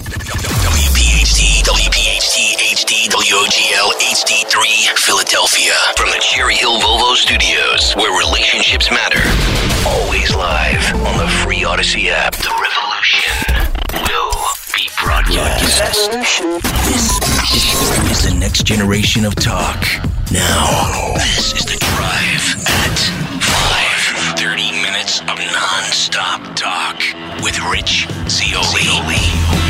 WPHT, WPHT, HD, WOGL, HD3, Philadelphia. From the Cherry Hill Volvo Studios, where relationships matter. Always live on the free Odyssey app. The revolution will be broadcast. This is the next generation of talk. Now, this is the drive at 5. 30 minutes of non-stop talk with Rich Zeoli.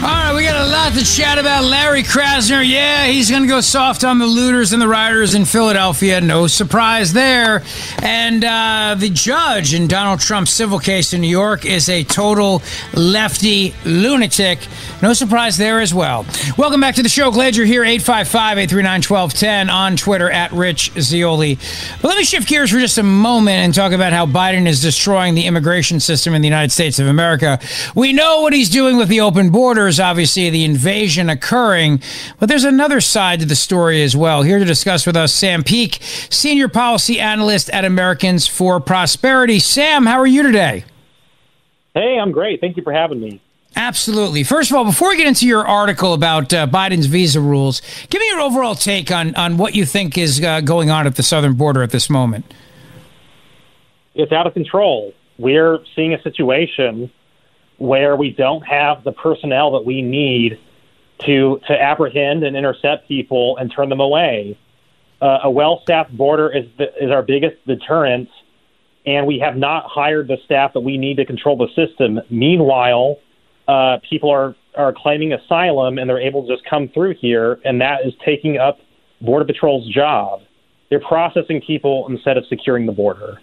All right, we got a lot to chat about. Larry Krasner, yeah, he's going to go soft on the looters and the rioters in Philadelphia. No surprise there. And uh, the judge in Donald Trump's civil case in New York is a total lefty lunatic. No surprise there as well. Welcome back to the show. Glad you're here. 855 839 1210 on Twitter at Rich Zeoli. But let me shift gears for just a moment and talk about how Biden is destroying the immigration system in the United States of America. We know what he's doing with the open borders, obviously the invasion occurring, but there's another side to the story as well. Here to discuss with us, Sam Peak, Senior Policy Analyst at Americans for Prosperity. Sam, how are you today? Hey, I'm great. Thank you for having me. Absolutely. First of all, before we get into your article about uh, Biden's visa rules, give me your overall take on, on what you think is uh, going on at the southern border at this moment. It's out of control. We're seeing a situation where we don't have the personnel that we need to to apprehend and intercept people and turn them away. Uh, a well-staffed border is the, is our biggest deterrent, and we have not hired the staff that we need to control the system. Meanwhile, uh, people are are claiming asylum and they're able to just come through here, and that is taking up Border Patrol's job. They're processing people instead of securing the border.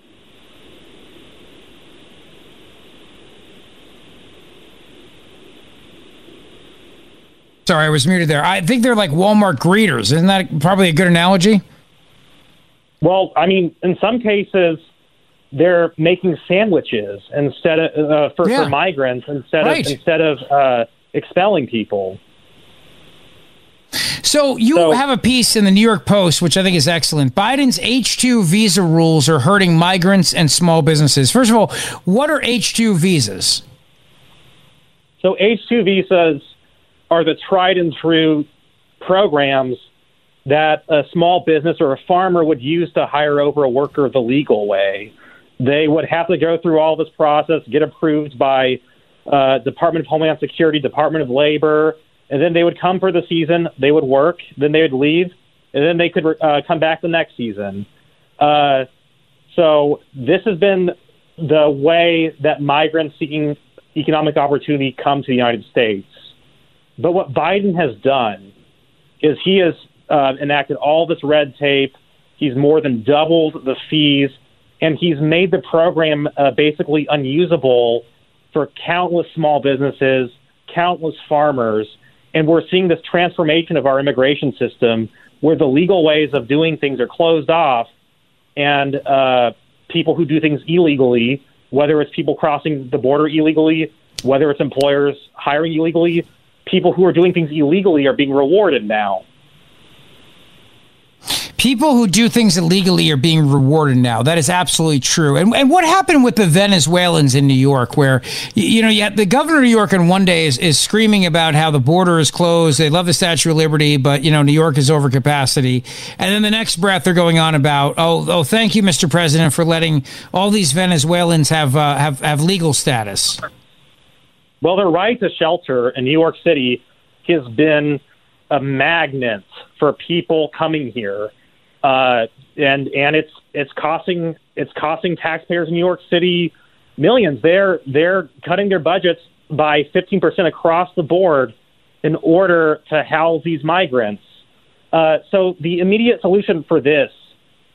Sorry, I was muted there. I think they're like Walmart greeters. Isn't that probably a good analogy? Well, I mean, in some cases, they're making sandwiches instead of uh, for, yeah. for migrants instead right. of instead of uh, expelling people. So you so, have a piece in the New York Post, which I think is excellent. Biden's H two visa rules are hurting migrants and small businesses. First of all, what are H two visas? So H two visas are the tried and true programs that a small business or a farmer would use to hire over a worker the legal way. They would have to go through all this process, get approved by uh, Department of Homeland Security, Department of Labor, and then they would come for the season. They would work, then they would leave, and then they could uh, come back the next season. Uh, so this has been the way that migrants seeking economic opportunity come to the United States. But what Biden has done is he has uh, enacted all this red tape. He's more than doubled the fees, and he's made the program uh, basically unusable for countless small businesses, countless farmers. And we're seeing this transformation of our immigration system where the legal ways of doing things are closed off, and uh, people who do things illegally, whether it's people crossing the border illegally, whether it's employers hiring illegally, people who are doing things illegally are being rewarded now. People who do things illegally are being rewarded now. That is absolutely true. And, and what happened with the Venezuelans in New York, where, you know, yet the governor of New York in one day is, is screaming about how the border is closed. They love the Statue of Liberty, but, you know, New York is over capacity. And then the next breath, they're going on about, oh, oh, thank you, Mr. President, for letting all these Venezuelans have, uh, have, have legal status. Well, the right to shelter in New York City has been a magnet for people coming here, uh, and and it's it's costing it's costing taxpayers in New York City millions. They're they're cutting their budgets by 15 percent across the board in order to house these migrants. Uh, so the immediate solution for this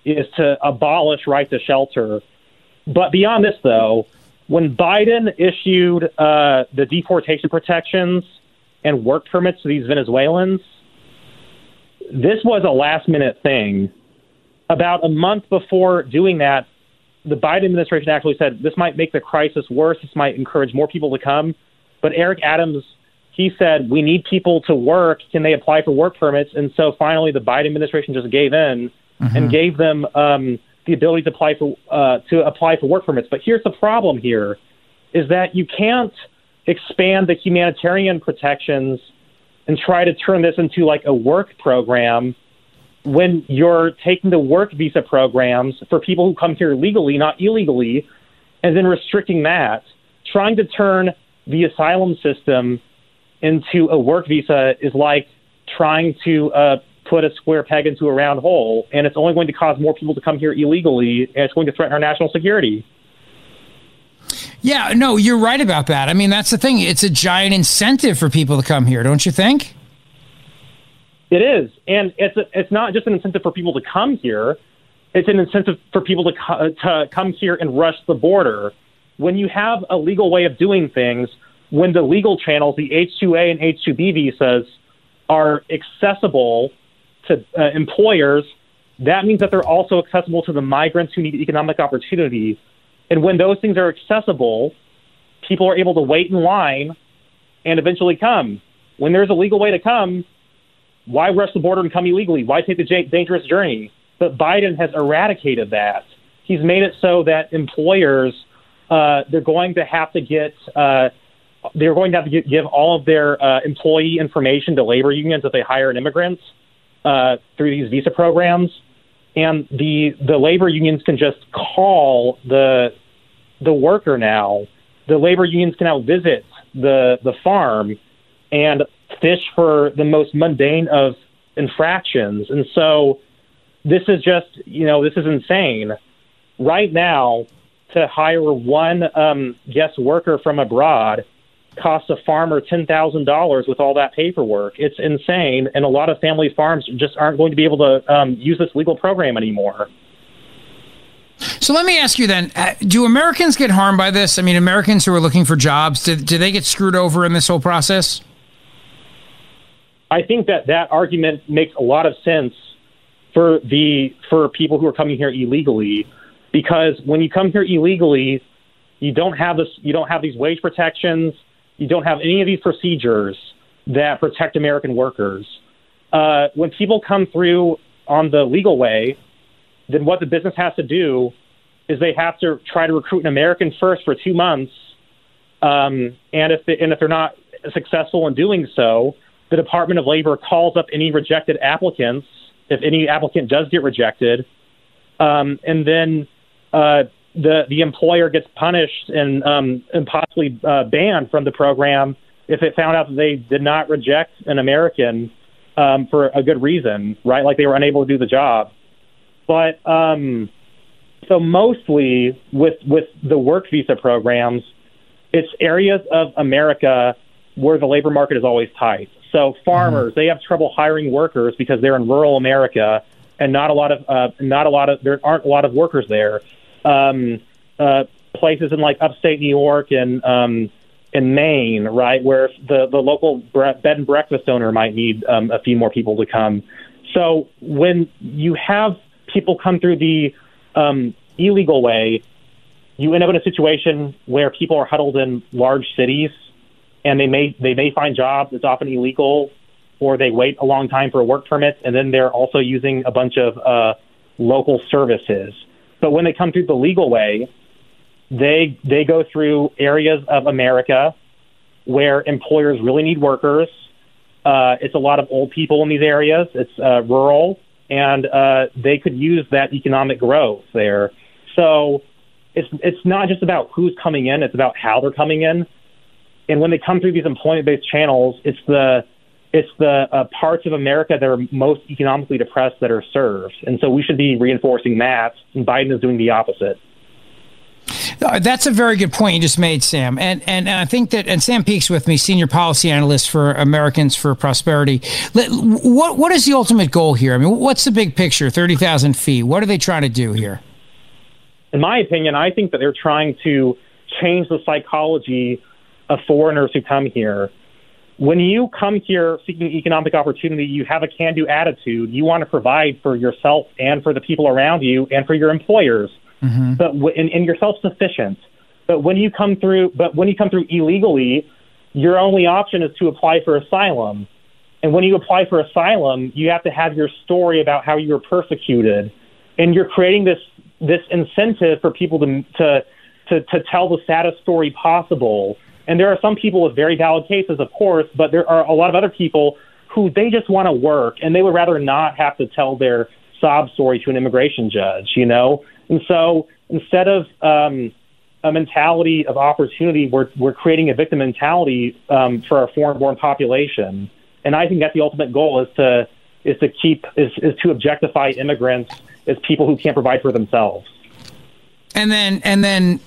is to abolish right to shelter. But beyond this, though, when Biden issued uh, the deportation protections and work permits to these Venezuelans, this was a last minute thing. About a month before doing that, the Biden administration actually said this might make the crisis worse. This might encourage more people to come. But Eric Adams, he said, we need people to work. Can they apply for work permits? And so finally, the Biden administration just gave in mm-hmm. and gave them um, the ability to apply for uh, to apply for work permits. But here's the problem: here is that you can't expand the humanitarian protections and try to turn this into like a work program when you're taking the work visa programs for people who come here legally, not illegally, and then restricting that, trying to turn the asylum system into a work visa is like trying to uh, put a square peg into a round hole, and it's only going to cause more people to come here illegally, and it's going to threaten our national security. Yeah, no, you're right about that. I mean, that's the thing. It's a giant incentive for people to come here, don't you think? It is, and it's a, it's not just an incentive for people to come here. It's an incentive for people to co- to come here and rush the border. When you have a legal way of doing things, when the legal channels, the H2A and H2B visas, are accessible to uh, employers, that means that they're also accessible to the migrants who need economic opportunities. And when those things are accessible, people are able to wait in line and eventually come. When there's a legal way to come, why rush the border and come illegally? Why take the j- dangerous journey? But Biden has eradicated that. He's made it so that employers uh, they're going to have to get uh, they're going to have to give all of their uh, employee information to labor unions if they hire an immigrant uh, through these visa programs, and the the labor unions can just call the the worker now. The labor unions can now visit the the farm and fish for the most mundane of infractions, and so this is just you know this is insane. Right now, to hire one um, guest worker from abroad costs a farmer ten thousand dollars with all that paperwork. It's insane, and a lot of family farms just aren't going to be able to um, use this legal program anymore. So let me ask you then: uh, Do Americans get harmed by this? I mean, Americans who are looking for jobs, do, do they get screwed over in this whole process? I think that that argument makes a lot of sense for the for people who are coming here illegally, because when you come here illegally, you don't have this you don't have these wage protections you don't have any of these procedures that protect American workers. Uh, when people come through on the legal way, then what the business has to do is they have to try to recruit an American first for two months, um, and if they, and if they're not successful in doing so, the Department of Labor calls up any rejected applicants. If any applicant does get rejected, um, and then uh, the the employer gets punished and um, and possibly uh, banned from the program if it found out that they did not reject an American um, for a good reason, right? Like they were unable to do the job. But um, so mostly with with the work visa programs, it's areas of America where the labor market is always tight. So farmers, mm-hmm. they have trouble hiring workers because they're in rural America and not a lot of uh, not a lot of there aren't a lot of workers there um, uh, places in like upstate New York and um, in Maine, right, where the the local bed and breakfast owner might need um, a few more people to come. So when you have people come through the um, illegal way, you end up in a situation where people are huddled in large cities, and they may they may find jobs. It's often illegal, or they wait a long time for a work permit, and then they're also using a bunch of uh, local services. But when they come through the legal way, they they go through areas of America where employers really need workers. Uh, it's a lot of old people in these areas. It's uh, rural, and uh, they could use that economic growth there. So it's it's not just about who's coming in; it's about how they're coming in. And when they come through these employment-based channels, it's the it's the uh, parts of America that are most economically depressed that are served. And so we should be reinforcing that. And Biden is doing the opposite. Uh, that's a very good point you just made, Sam. And, and and I think that and Sam Peak's with me, senior policy analyst for Americans for Prosperity. What what is the ultimate goal here? I mean, what's the big picture? Thirty thousand feet. What are they trying to do here? In my opinion, I think that they're trying to change the psychology of foreigners who come here. When you come here seeking economic opportunity, you have a can-do attitude. You want to provide for yourself and for the people around you and for your employers mm-hmm. but w- and, and you're self-sufficient. But when you come through, but when you come through illegally, your only option is to apply for asylum. And when you apply for asylum, you have to have your story about how you were persecuted, and you're creating this this incentive for people to to to, to tell the saddest story possible. And there are some people with very valid cases, of course, but there are a lot of other people who they just want to work and they would rather not have to tell their sob story to an immigration judge, you know? And so instead of um, a mentality of opportunity, we're, we're creating a victim mentality um, for our foreign-born population. And I think that the ultimate goal is to is to keep is, is to objectify immigrants as people who can't provide for themselves. And then and then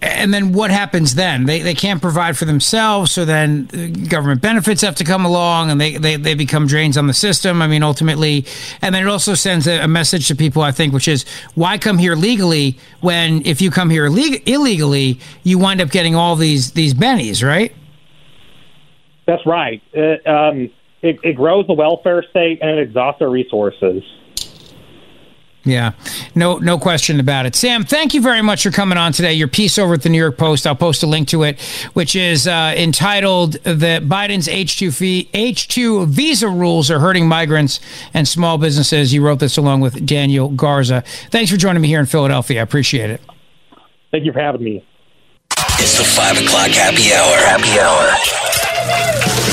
and then what happens then? They, they can't provide for themselves, so then government benefits have to come along and they, they, they become drains on the system. I mean, ultimately, and then it also sends a, a message to people, I think, which is why come here legally when if you come here illeg- illegally, you wind up getting all these, these bennies, right? That's right. It, um, it, it grows the welfare state and it exhausts our resources. Yeah, no, no question about it. Sam, thank you very much for coming on today. Your piece over at the New York Post, I'll post a link to it, which is uh, entitled "The Biden's H2 H2 visa rules are hurting migrants and small businesses." You wrote this along with Daniel Garza. Thanks for joining me here in Philadelphia. I appreciate it. Thank you for having me. It's the five o'clock happy hour. Happy hour.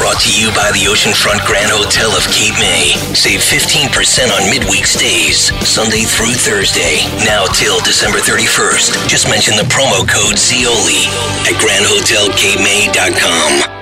Brought to you by the Oceanfront Grand Hotel of Cape May. Save 15% on midweek stays, Sunday through Thursday. Now till December 31st. Just mention the promo code ZEOLI at grandhotelcapemay.com.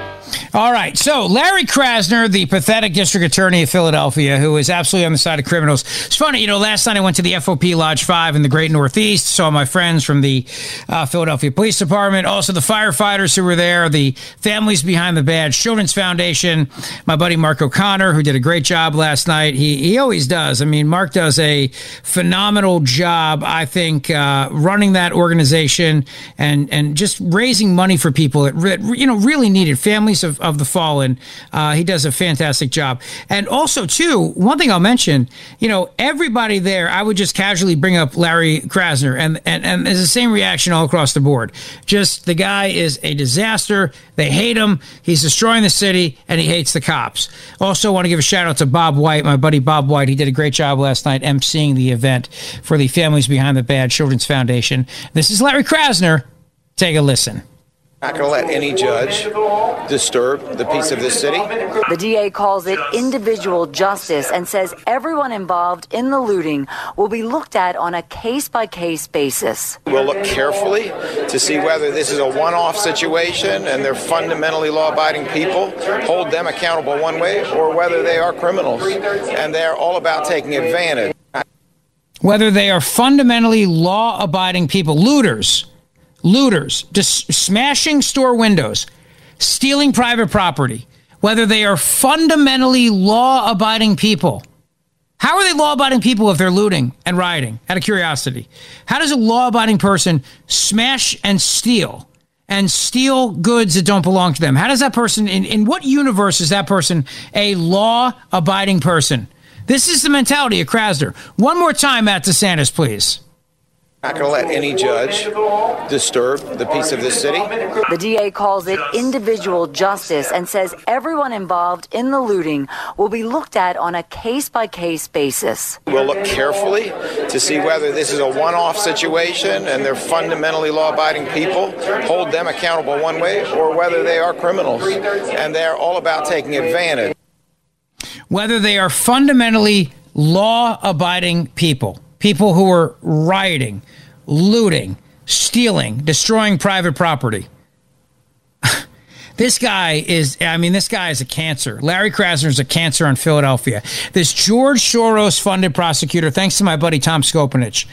All right. So Larry Krasner, the pathetic district attorney of Philadelphia, who is absolutely on the side of criminals. It's funny, you know, last night I went to the FOP Lodge 5 in the great Northeast, saw my friends from the uh, Philadelphia Police Department, also the firefighters who were there, the families behind the badge, Children's Foundation, my buddy Mark O'Connor, who did a great job last night. He, he always does. I mean, Mark does a phenomenal job, I think, uh, running that organization and, and just raising money for people that, you know, really needed families of of the fallen. Uh, he does a fantastic job. And also, too, one thing I'll mention, you know, everybody there, I would just casually bring up Larry Krasner, and, and, and there's the same reaction all across the board. Just the guy is a disaster. They hate him. He's destroying the city, and he hates the cops. Also, want to give a shout out to Bob White, my buddy Bob White. He did a great job last night emceeing the event for the Families Behind the Bad Children's Foundation. This is Larry Krasner. Take a listen. Not going to let any judge disturb the peace of this city. The DA calls it individual justice and says everyone involved in the looting will be looked at on a case by case basis. We'll look carefully to see whether this is a one off situation and they're fundamentally law abiding people, hold them accountable one way, or whether they are criminals and they're all about taking advantage. Whether they are fundamentally law abiding people, looters looters, just smashing store windows, stealing private property, whether they are fundamentally law abiding people. How are they law abiding people if they're looting and rioting? Out of curiosity. How does a law abiding person smash and steal and steal goods that don't belong to them? How does that person, in, in what universe is that person a law abiding person? This is the mentality of Krasner. One more time, Matt DeSantis, please. Not going to let any judge disturb the peace of this city. The DA calls it individual justice and says everyone involved in the looting will be looked at on a case by case basis. We'll look carefully to see whether this is a one off situation and they're fundamentally law abiding people, hold them accountable one way, or whether they are criminals and they're all about taking advantage. Whether they are fundamentally law abiding people people who were rioting, looting, stealing, destroying private property. This guy is, I mean, this guy is a cancer. Larry Krasner is a cancer on Philadelphia. This George Soros funded prosecutor, thanks to my buddy Tom Skopanich,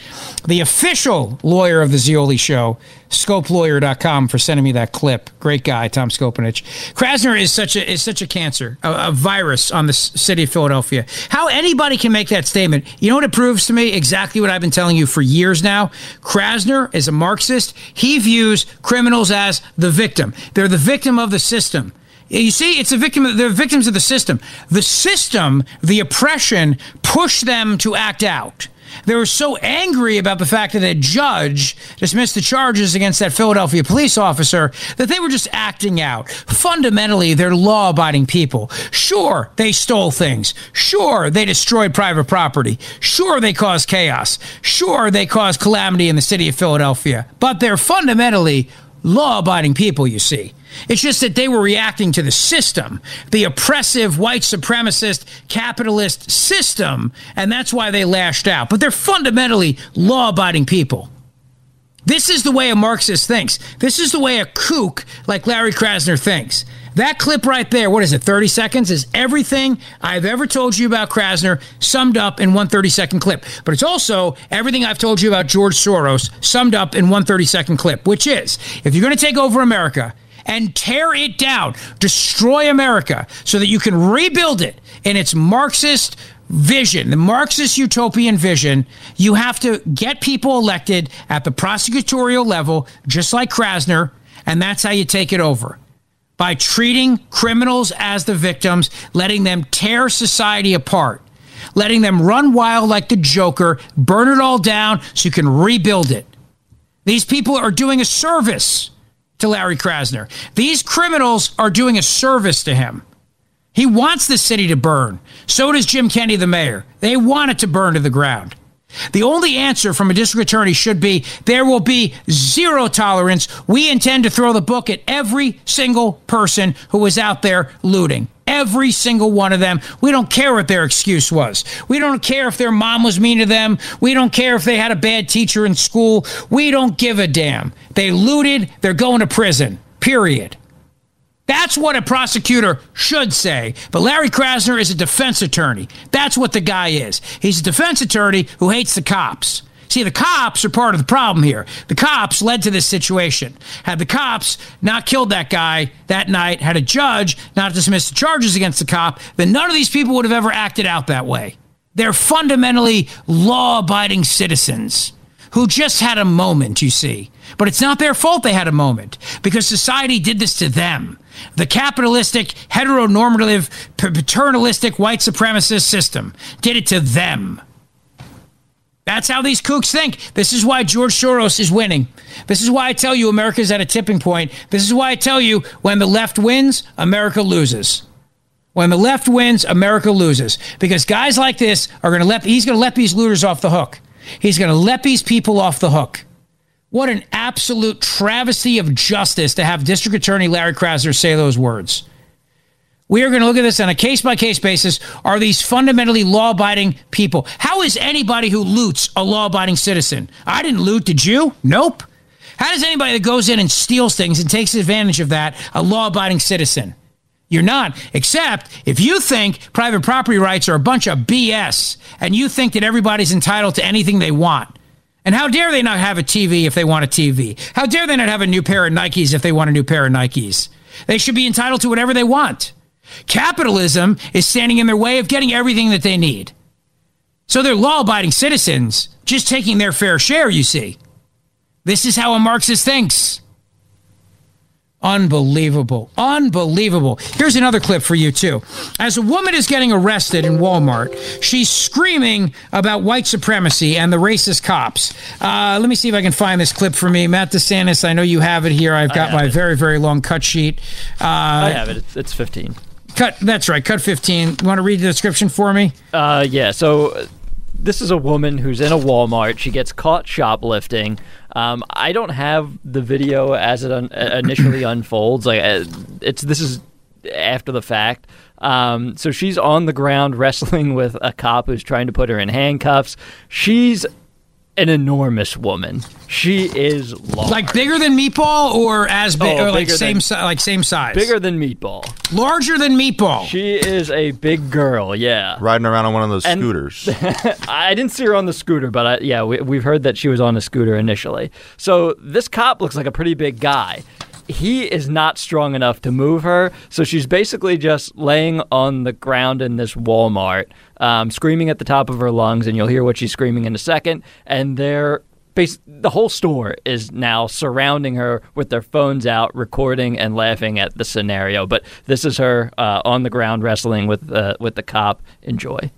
the official lawyer of the Zeoli show, scopelawyer.com for sending me that clip. Great guy, Tom Skopanich. Krasner is such a is such a cancer, a, a virus on the s- city of Philadelphia. How anybody can make that statement? You know what it proves to me? Exactly what I've been telling you for years now. Krasner is a Marxist. He views criminals as the victim. They're the victim of the system. You see, it's a victim. They're victims of the system. The system, the oppression, pushed them to act out. They were so angry about the fact that a judge dismissed the charges against that Philadelphia police officer that they were just acting out. Fundamentally, they're law abiding people. Sure, they stole things. Sure, they destroyed private property. Sure, they caused chaos. Sure, they caused calamity in the city of Philadelphia. But they're fundamentally law abiding people, you see. It's just that they were reacting to the system, the oppressive, white supremacist, capitalist system, and that's why they lashed out. But they're fundamentally law abiding people. This is the way a Marxist thinks. This is the way a kook like Larry Krasner thinks. That clip right there, what is it, 30 seconds, is everything I've ever told you about Krasner summed up in one 30 second clip. But it's also everything I've told you about George Soros summed up in one 30 second clip, which is if you're going to take over America, and tear it down, destroy America so that you can rebuild it in its Marxist vision, the Marxist utopian vision, you have to get people elected at the prosecutorial level, just like Krasner, and that's how you take it over. By treating criminals as the victims, letting them tear society apart, letting them run wild like the Joker, burn it all down so you can rebuild it. These people are doing a service to Larry Krasner. These criminals are doing a service to him. He wants the city to burn. So does Jim Kenney, the mayor. They want it to burn to the ground. The only answer from a district attorney should be there will be zero tolerance. We intend to throw the book at every single person who was out there looting. Every single one of them. We don't care what their excuse was. We don't care if their mom was mean to them. We don't care if they had a bad teacher in school. We don't give a damn. They looted, they're going to prison. Period. That's what a prosecutor should say. But Larry Krasner is a defense attorney. That's what the guy is. He's a defense attorney who hates the cops. See, the cops are part of the problem here. The cops led to this situation. Had the cops not killed that guy that night, had a judge not dismissed the charges against the cop, then none of these people would have ever acted out that way. They're fundamentally law abiding citizens who just had a moment, you see. But it's not their fault they had a moment because society did this to them. The capitalistic, heteronormative, paternalistic white supremacist system did it to them. That's how these kooks think. This is why George Soros is winning. This is why I tell you America's at a tipping point. This is why I tell you when the left wins, America loses. When the left wins, America loses. Because guys like this are going to let, he's going to let these looters off the hook. He's going to let these people off the hook. What an absolute travesty of justice to have District Attorney Larry Krasner say those words. We are going to look at this on a case by case basis. Are these fundamentally law abiding people? How is anybody who loots a law abiding citizen? I didn't loot, did you? Nope. How does anybody that goes in and steals things and takes advantage of that a law abiding citizen? You're not, except if you think private property rights are a bunch of BS and you think that everybody's entitled to anything they want. And how dare they not have a TV if they want a TV? How dare they not have a new pair of Nikes if they want a new pair of Nikes? They should be entitled to whatever they want. Capitalism is standing in their way of getting everything that they need. So they're law abiding citizens, just taking their fair share, you see. This is how a Marxist thinks. Unbelievable. Unbelievable. Here's another clip for you, too. As a woman is getting arrested in Walmart, she's screaming about white supremacy and the racist cops. Uh, let me see if I can find this clip for me. Matt DeSantis, I know you have it here. I've got my it. very, very long cut sheet. Uh, I have it. It's, it's 15. Cut. That's right. Cut 15. You want to read the description for me? Uh, yeah. So uh, this is a woman who's in a Walmart. She gets caught shoplifting. Um, I don't have the video as it un- initially unfolds. Like uh, it's this is after the fact. Um, so she's on the ground wrestling with a cop who's trying to put her in handcuffs. She's an enormous woman. She is large. Like bigger than Meatball, or as big, Oh, or like same than- si- like same size, bigger than Meatball. larger than Meatball. She is a big girl. Yeah. Riding around on one of those And- scooters. I didn't see her on the scooter, but I, yeah, we, we've heard that she was on a scooter initially. So this cop looks like a pretty big guy. He is not strong enough to move her, so she's basically just laying on the ground in this Walmart, um, screaming at the top of her lungs, and you'll hear what she's screaming in a second. And they're the whole store is now surrounding her with their phones out, recording and laughing at the scenario. But this is her uh, on the ground wrestling with uh, with the cop. Enjoy.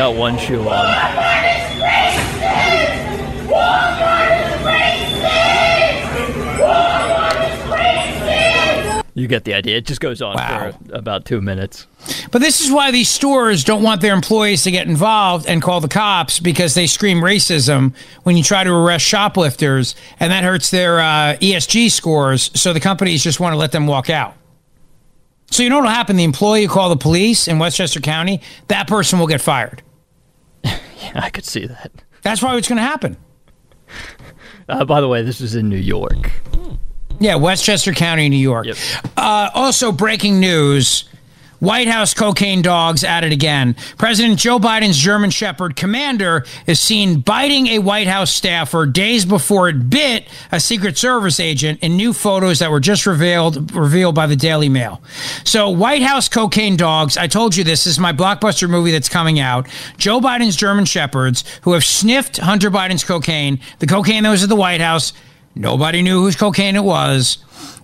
Got one shoe on. You get the idea. It just goes on Wow. for about two minutes. But this is why these stores don't want their employees to get involved and call the cops because they scream racism when you try to arrest shoplifters, and that hurts their uh, ESG scores. So the companies just want to let them walk out. So you know what'll happen? The employee who call the police in Westchester County, that person will get fired. Yeah, I could see that. That's probably what's going to happen. Uh, by the way, this is in New York. Yeah, Westchester County, New York. Yep. Uh, also, breaking news White House cocaine dogs at it again. President Joe Biden's German Shepherd Commander is seen biting a White House staffer days before it bit a Secret Service agent in new photos that were just revealed revealed by the Daily Mail. So, White House cocaine dogs, I told you this, this is my blockbuster movie that's coming out. Joe Biden's German Shepherds who have sniffed Hunter Biden's cocaine, the cocaine that was at the White House. Nobody knew whose cocaine it was.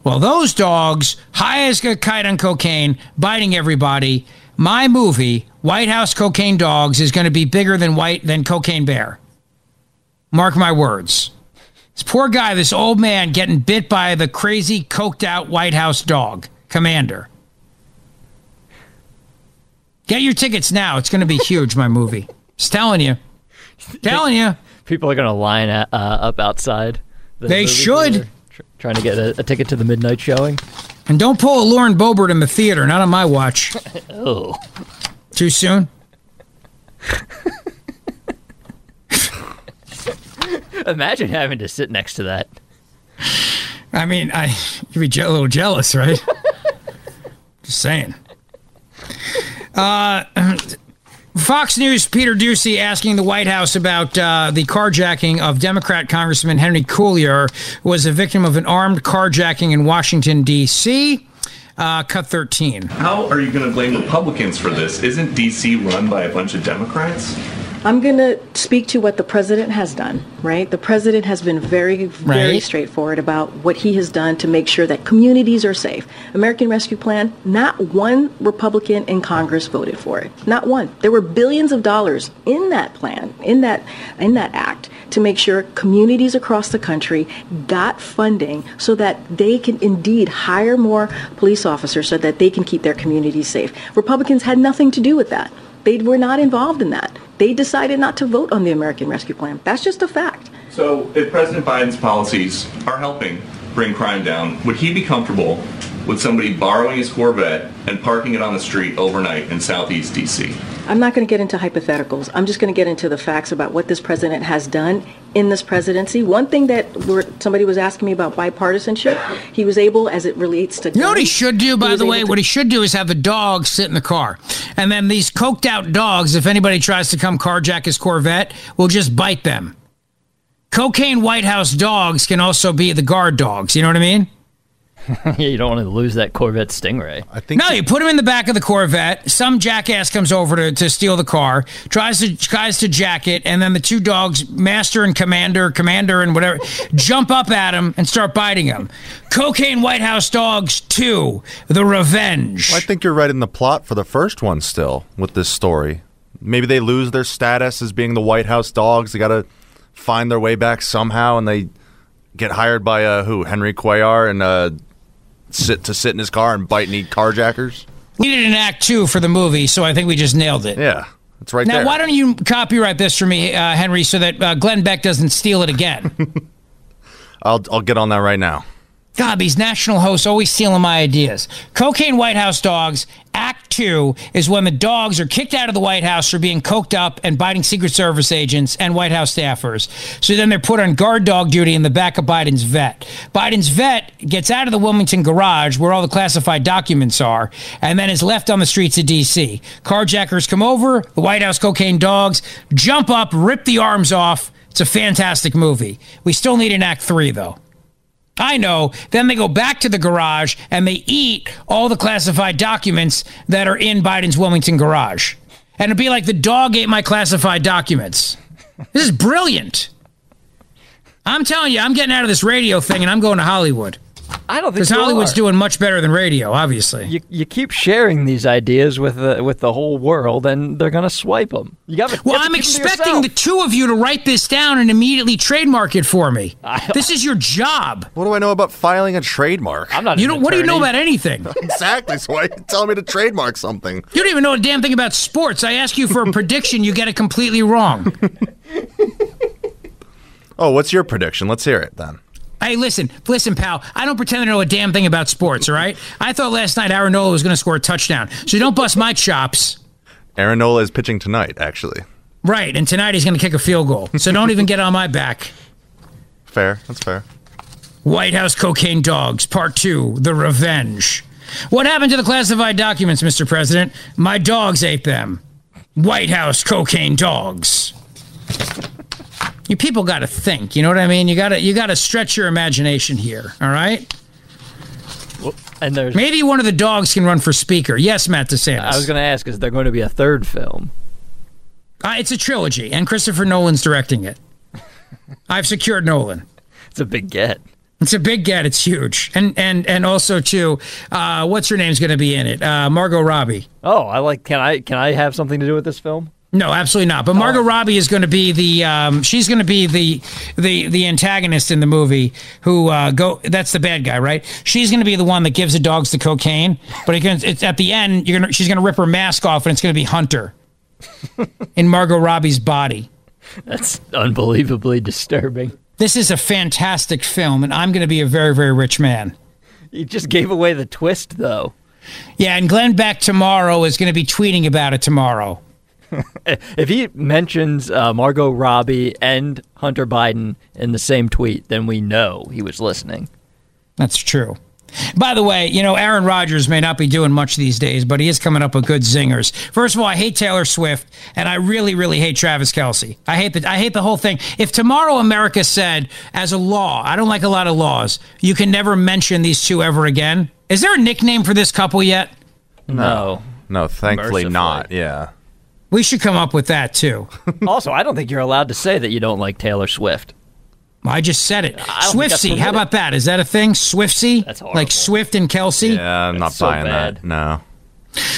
Well, those dogs, high as a kite on cocaine, biting everybody. My movie, White House Cocaine Dogs, is going to be bigger than White than Cocaine Bear. Mark my words. This poor guy, this old man, getting bit by the crazy, coked out White House dog, Commander. Get your tickets now. It's going to be huge, my movie. Just telling you. Telling you. People are going to line uh, up outside. The They should. theater, tr- trying to get a, a ticket to the midnight showing. And don't pull a Lauren Boebert in the theater, not on my watch. Oh. Too soon? Imagine having to sit next to that. I mean, I you'd be je- a little jealous, right? Just saying. Uh, Fox News Peter Doocy asking the White House about uh, the carjacking of Democrat Congressman Henry Cuellar, who was a victim of an armed carjacking in Washington D.C. Uh, cut 13. How are you going to blame Republicans for this? Isn't D.C. run by a bunch of Democrats? I'm going to speak to what the president has done, right? The president has been very, very Right. straightforward about what he has done to make sure that communities are safe. American Rescue Plan, not one Republican in Congress voted for it. Not one. There were billions of dollars in that plan, in that in that act to make sure communities across the country got funding so that they can indeed hire more police officers so that they can keep their communities safe. Republicans had nothing to do with that. They were not involved in that. They decided not to vote on the American Rescue Plan. That's just a fact. So, if President Biden's policies are helping bring crime down, would he be comfortable with somebody borrowing his Corvette and parking it on the street overnight in Southeast D.C.? I'm not going to get into hypotheticals. I'm just going to get into the facts about what this president has done in this presidency. One thing that we're, somebody was asking me about bipartisanship, he was able, as it relates to. You know what he should do, by the way? to- What he should do is have the dog sit in the car. And then these coked out dogs, if anybody tries to come carjack his Corvette, will just bite them. Cocaine White House dogs can also be the guard dogs. You know what I mean? yeah, you don't want to lose that Corvette Stingray. I think No, you put him in the back of the Corvette. Some jackass comes over to, to steal the car, tries to tries to jack it, and then the two dogs, Master and Commander, Commander and whatever, jump up at him and start biting him. Cocaine White House Dogs 2, The Revenge. I think you're right in the plot for the first one still with this story. Maybe they lose their status as being the White House dogs. They got to find their way back somehow, and they get hired by uh, who? Henry Cuellar and uh, sit to sit in his car and bite and eat carjackers. We needed an act two for the movie, so I think we just nailed it. Yeah, It's right now, there. why don't you copyright this for me, uh, Henry, so that uh, Glenn Beck doesn't steal it again? I'll I'll get on that right now. God, these national hosts always stealing my ideas. Cocaine White House dogs. Act two is when the dogs are kicked out of the White House for being coked up and biting Secret Service agents and White House staffers. So then they're put on guard dog duty in the back of Biden's vet. Biden's vet gets out of the Wilmington garage where all the classified documents are and then is left on the streets of D.C. Carjackers come over, the White House cocaine dogs jump up, rip the arms off. It's a fantastic movie. We still need an act three, though. I know. Then they go back to the garage and they eat all the classified documents that are in Biden's Wilmington garage. And it'd be like the dog ate my classified documents. This is brilliant. I'm telling you, I'm getting out of this radio thing and I'm going to Hollywood. I don't think Because you Hollywood's are. doing much better than radio, obviously. You, you keep sharing these ideas with the with the whole world, and they're gonna swipe them. You got Well, I'm expecting the two of you to write this down and immediately trademark it for me. This is your job. What do I know about filing a trademark? I'm not. You don't. What do you know about anything? exactly. So why are you telling me to trademark something? You don't even know a damn thing about sports. I ask you for a prediction, you get it completely wrong. Oh, what's your prediction? Let's hear it then. Hey, listen, listen, pal. I don't pretend to know a damn thing about sports. All right. I thought last night Aaron Nola was going to score a touchdown, so don't bust my chops. Aaron Nola is pitching tonight, actually. Right, and tonight he's going to kick a field goal. So don't even get on my back. Fair. That's fair. White House cocaine dogs, part two, the revenge. What happened to the classified documents, Mr. President? My dogs ate them. White House cocaine dogs. You people got to think. You know what I mean? You got to you got to stretch your imagination here. All right. And there's Maybe one of the dogs can run for speaker. Yes, Matt DeSantis. I was going to ask, is there going to be a third film? Uh, it's a trilogy, and Christopher Nolan's directing it. I've secured Nolan. It's a big get. It's a big get. It's huge, and and and also too, uh, what's her name's going to be in it? Uh, Margot Robbie. Oh, I like. Can I can I have something to do with this film? No, absolutely not. But Margot Robbie is going to be the um, she's going to be the the the antagonist in the movie. Who uh, go? That's the bad guy, right? She's going to be the one that gives the dogs the cocaine. But it can, it's at the end. You're gonna she's going to rip her mask off, and it's going to be Hunter in Margot Robbie's body. That's unbelievably disturbing. This is a fantastic film, and I'm going to be a very very rich man. You just gave away the twist, though. Yeah, and Glenn Beck tomorrow is going to be tweeting about it tomorrow. If he mentions uh, Margot Robbie and Hunter Biden in the same tweet, then we know he was listening. That's true. By the way, you know, Aaron Rodgers may not be doing much these days, but he is coming up with good zingers. First of all, I hate Taylor Swift, and I really, really hate Travis Kelce. I hate the I hate the whole thing. If tomorrow America said, as a law, I don't like a lot of laws, you can never mention these two ever again. Is there a nickname for this couple yet? No. No, thankfully Mercifully. not. Yeah. We should come up with that too. also, I don't think you're allowed to say that you don't like Taylor Swift. I just said it. I don't think that's Swiftsy. How about that? Is that a thing? Swiftsy? That's horrible. Like Swift and Kelce? Yeah, I'm not so buying bad. that. No.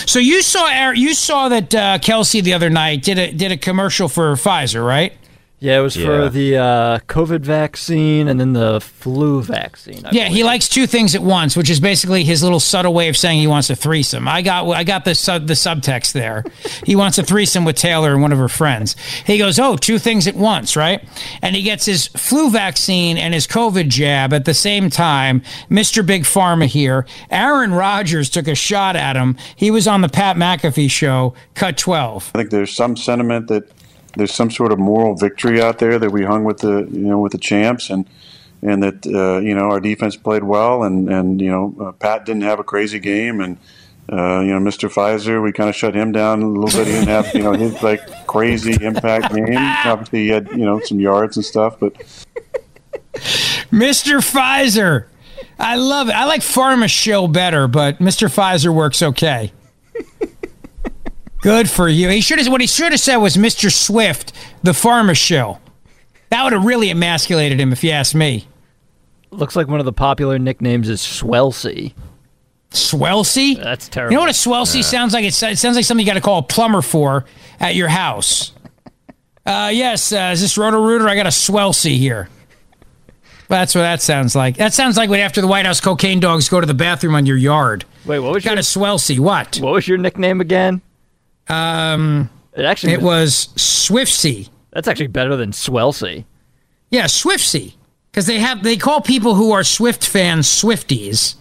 So you saw you saw that uh, Kelce the other night did a did a commercial for Pfizer, right? Yeah, it was Yeah. for the uh, COVID vaccine and then the flu vaccine. I Yeah, he likes two things at once, which is basically his little subtle way of saying he wants a threesome. I got I got the sub, the subtext there. he wants a threesome with Taylor and one of her friends. He goes, "Oh, two things at once, right?" And he gets his flu vaccine and his COVID jab at the same time. Mr. Big Pharma here. Aaron Rodgers took a shot at him. He was on the Pat McAfee show, cut 12. I think there's some sentiment that there's some sort of moral victory out there that we hung with the you know with the champs and and that uh, you know our defense played well and and you know uh, Pat didn't have a crazy game and uh, you know Mr. Pfizer we kind of shut him down a little bit he didn't have you know his like crazy impact game obviously he had you know some yards and stuff but Mr. Pfizer. I love it. I like Pharma Show better, but Mr. Pfizer works okay. Good for you. He should have. What he should have said was Mr. Swift, the Pharma show. That would have really emasculated him, if you ask me. Looks like one of the popular nicknames is Swelsey. Swelsey. That's terrible. You know what a Swelsey sounds like? It, it sounds like something you got to call a plumber for at your house. Uh, yes, uh, is this Roto Rooter? I got a Swelsey here. That's what that sounds like. That sounds like when after the White House cocaine dogs go to the bathroom on your yard. Wait, what was Got your a Swelsey. What? what was your nickname again? Um, It actually It was Swiftsy. That's actually better than Swelsey. Yeah, Swiftsy. Because they have they call people who are Swift fans Swifties.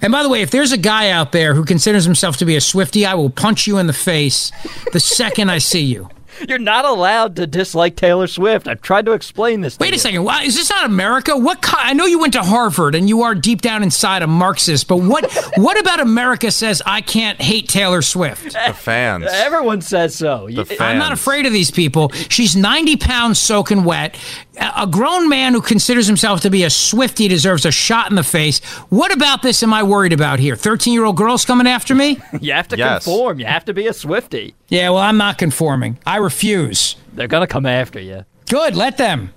And by the way, if there's a guy out there who considers himself to be a Swifty, I will punch you in the face the second I see you. You're not allowed to dislike Taylor Swift. I've tried to explain this. to Wait a you. second. Why, is this not America? What ki- I know you went to Harvard and you are deep down inside a Marxist, but what what about America says I can't hate Taylor Swift? The fans. Everyone says so. You- I'm not afraid of these people. She's 90 pounds soaking wet. A a grown man who considers himself to be a Swifty deserves a shot in the face. What about this am I worried about here? 13 year old girls coming after me? You have to Yes. conform. You have to be a Swifty. Yeah, well, I'm not conforming. I refuse. They're gonna come after you. Good, let them.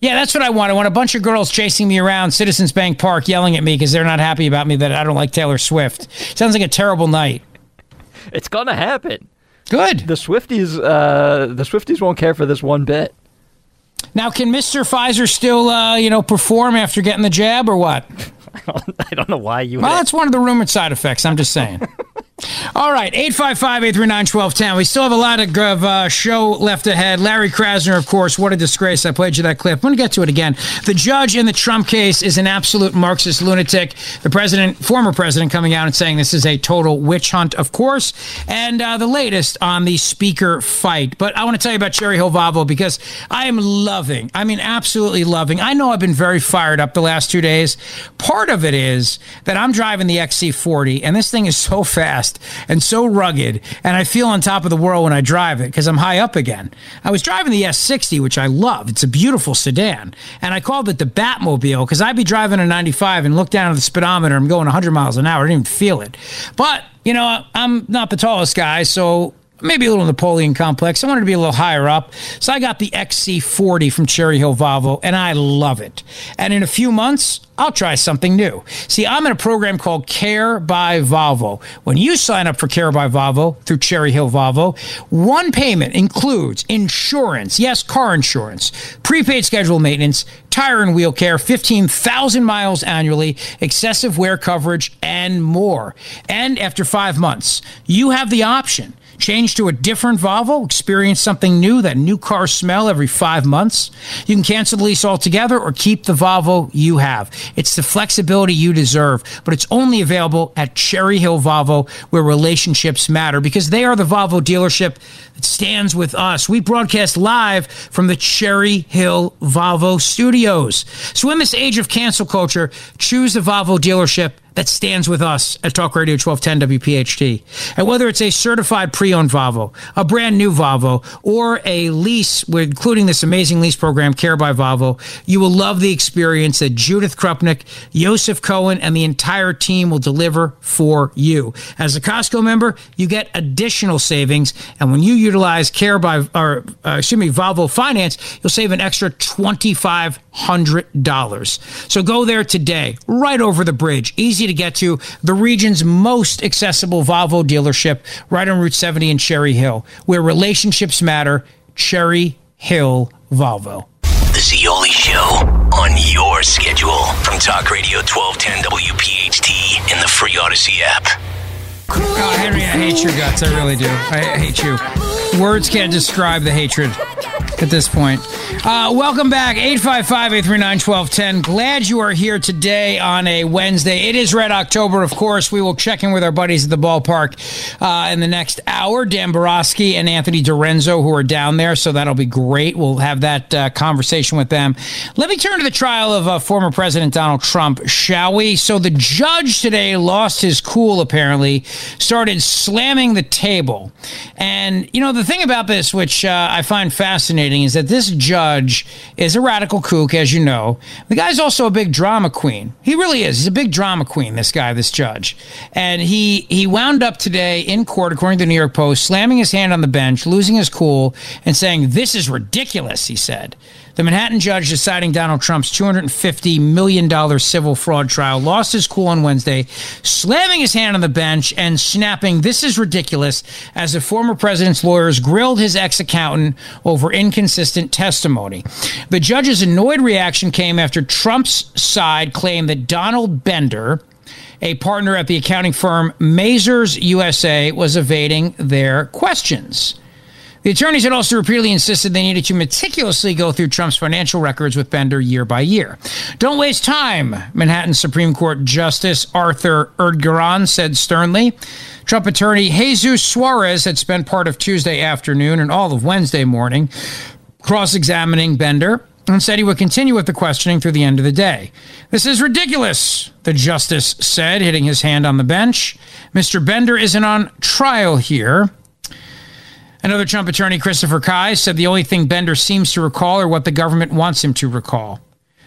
Yeah, that's what I want. I want a bunch of girls chasing me around Citizens Bank Park yelling at me because they're not happy about me that I don't like Taylor Swift. Sounds like a terrible night. It's gonna happen. Good. The Swifties, uh, the Swifties won't care for this one bit. Now, can Mr. Pfizer still, uh, you know, perform after getting the jab or what? I don't know why you. Well, that's one of the rumored side effects. I'm just saying. All right, 855 839 1210. We still have a lot of of, uh, show left ahead. Larry Krasner, of course, what a disgrace. I played you that clip. I'm going to get to it again. The judge in the Trump case is an absolute Marxist lunatic. The president, former president, coming out and saying this is a total witch hunt, of course. And uh, the latest on the speaker fight. But I want to tell you about Cherry Hill Volvo because I am loving, I mean, absolutely loving. I know I've been very fired up the last two days. Part of it is that I'm driving the XC40, and this thing is so fast and so rugged, and I feel on top of the world when I drive it because I'm high up again. I was driving the S60, which I love. It's a beautiful sedan, and I called it the Batmobile because I'd be driving a 95 and look down at the speedometer. I'm going 100 miles an hour. I didn't even feel it. But you know, I'm not the tallest guy, so maybe a little Napoleon complex. I wanted to be a little higher up. So I got the XC40 from Cherry Hill Volvo, and I love it. And in a few months, I'll try something new. See, I'm in a program called Care by Volvo. When you sign up for Care by Volvo through Cherry Hill Volvo, one payment includes insurance, yes, car insurance, prepaid schedule maintenance, tire and wheel care, 15,000 miles annually, excessive wear coverage, and more. And after five months, you have the option Change to a different Volvo, experience something new, that new car smell every five months. You can cancel the lease altogether or keep the Volvo you have. It's the flexibility you deserve, but it's only available at Cherry Hill Volvo where relationships matter because they are the Volvo dealership that stands with us. We broadcast live from the Cherry Hill Volvo studios. So in this age of cancel culture, choose the Volvo dealership that stands with us at Talk Radio 1210 WPHT. And whether it's a certified pre-owned Volvo, a brand new Volvo, or a lease, including this amazing lease program, Care by Volvo, you will love the experience that Judith Krupnik, Joseph Cohen, and the entire team will deliver for you. As a Costco member, you get additional savings, and when you utilize Care by, or uh, excuse me, Volvo Finance, you'll save an extra twenty-five hundred dollars. So go there today, right over the bridge, easy to get to, the region's most accessible Volvo dealership, right on Route 70 in Cherry Hill, where relationships matter. Cherry Hill Volvo. The Zeoli Show on your schedule from Talk Radio 1210 WPHT in the free Audacy app. Oh, Henry, I hate your guts. I really do. I hate you. Words can't describe the hatred at this point. Uh, welcome back, 855 839 1210. Glad you are here today on a Wednesday. It is Red October, of course. We will check in with our buddies at the ballpark uh, in the next hour. Dan Borowski and Anthony Dorenzo, who are down there, so that'll be great. We'll have that uh, conversation with them. Let me turn to the trial of uh, former President Donald Trump, shall we? So the judge today lost his cool, apparently, started slamming the table. And, you know, the thing about this, which uh, I find fascinating, is that this judge is a radical kook, as you know. The guy's also a big drama queen. He really is. He's a big drama queen, this guy, this judge. And he, he wound up today in court, according to the New York Post, slamming his hand on the bench, losing his cool, and saying, This is ridiculous, he said. The Manhattan judge deciding Donald Trump's $250 million civil fraud trial lost his cool on Wednesday, slamming his hand on the bench and snapping, This is ridiculous, as the former president's lawyers grilled his ex accountant over inconsistent testimony. The judge's annoyed reaction came after Trump's side claimed that Donald Bender, a partner at the accounting firm Mazars USA, was evading their questions. The attorneys had also repeatedly insisted they needed to meticulously go through Trump's financial records with Bender year by year. Don't waste time, Manhattan Supreme Court Justice Arthur Engoron said sternly. Trump attorney Jesus Suarez had spent part of Tuesday afternoon and all of Wednesday morning cross examining Bender and said he would continue with the questioning through the end of the day. This is ridiculous, the justice said, hitting his hand on the bench. Mr. Bender isn't on trial here. Another Trump attorney, Christopher Kai, said the only thing Bender seems to recall are what the government wants him to recall.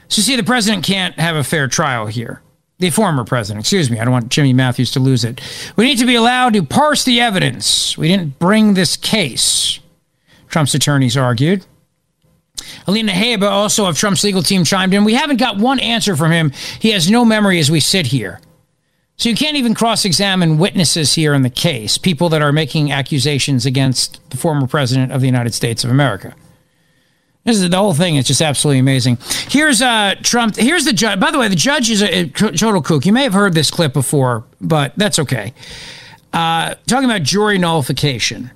So, see, the president can't have a fair trial here. The former president, excuse me, I don't want Jimmy Matthews to lose it. We need to be allowed to parse the evidence. We didn't bring this case, Trump's attorneys argued. Alina Habba, also of Trump's legal team, chimed in. We haven't got one answer from him. He has no memory as we sit here. So you can't even cross examine witnesses here in the case, people that are making accusations against the former president of the United States of America. This is the whole thing. It's just absolutely amazing. Here's uh, Trump. Here's the judge. By the way, the judge is a, a total kook. You may have heard this clip before, but that's okay. Uh, talking about jury nullification.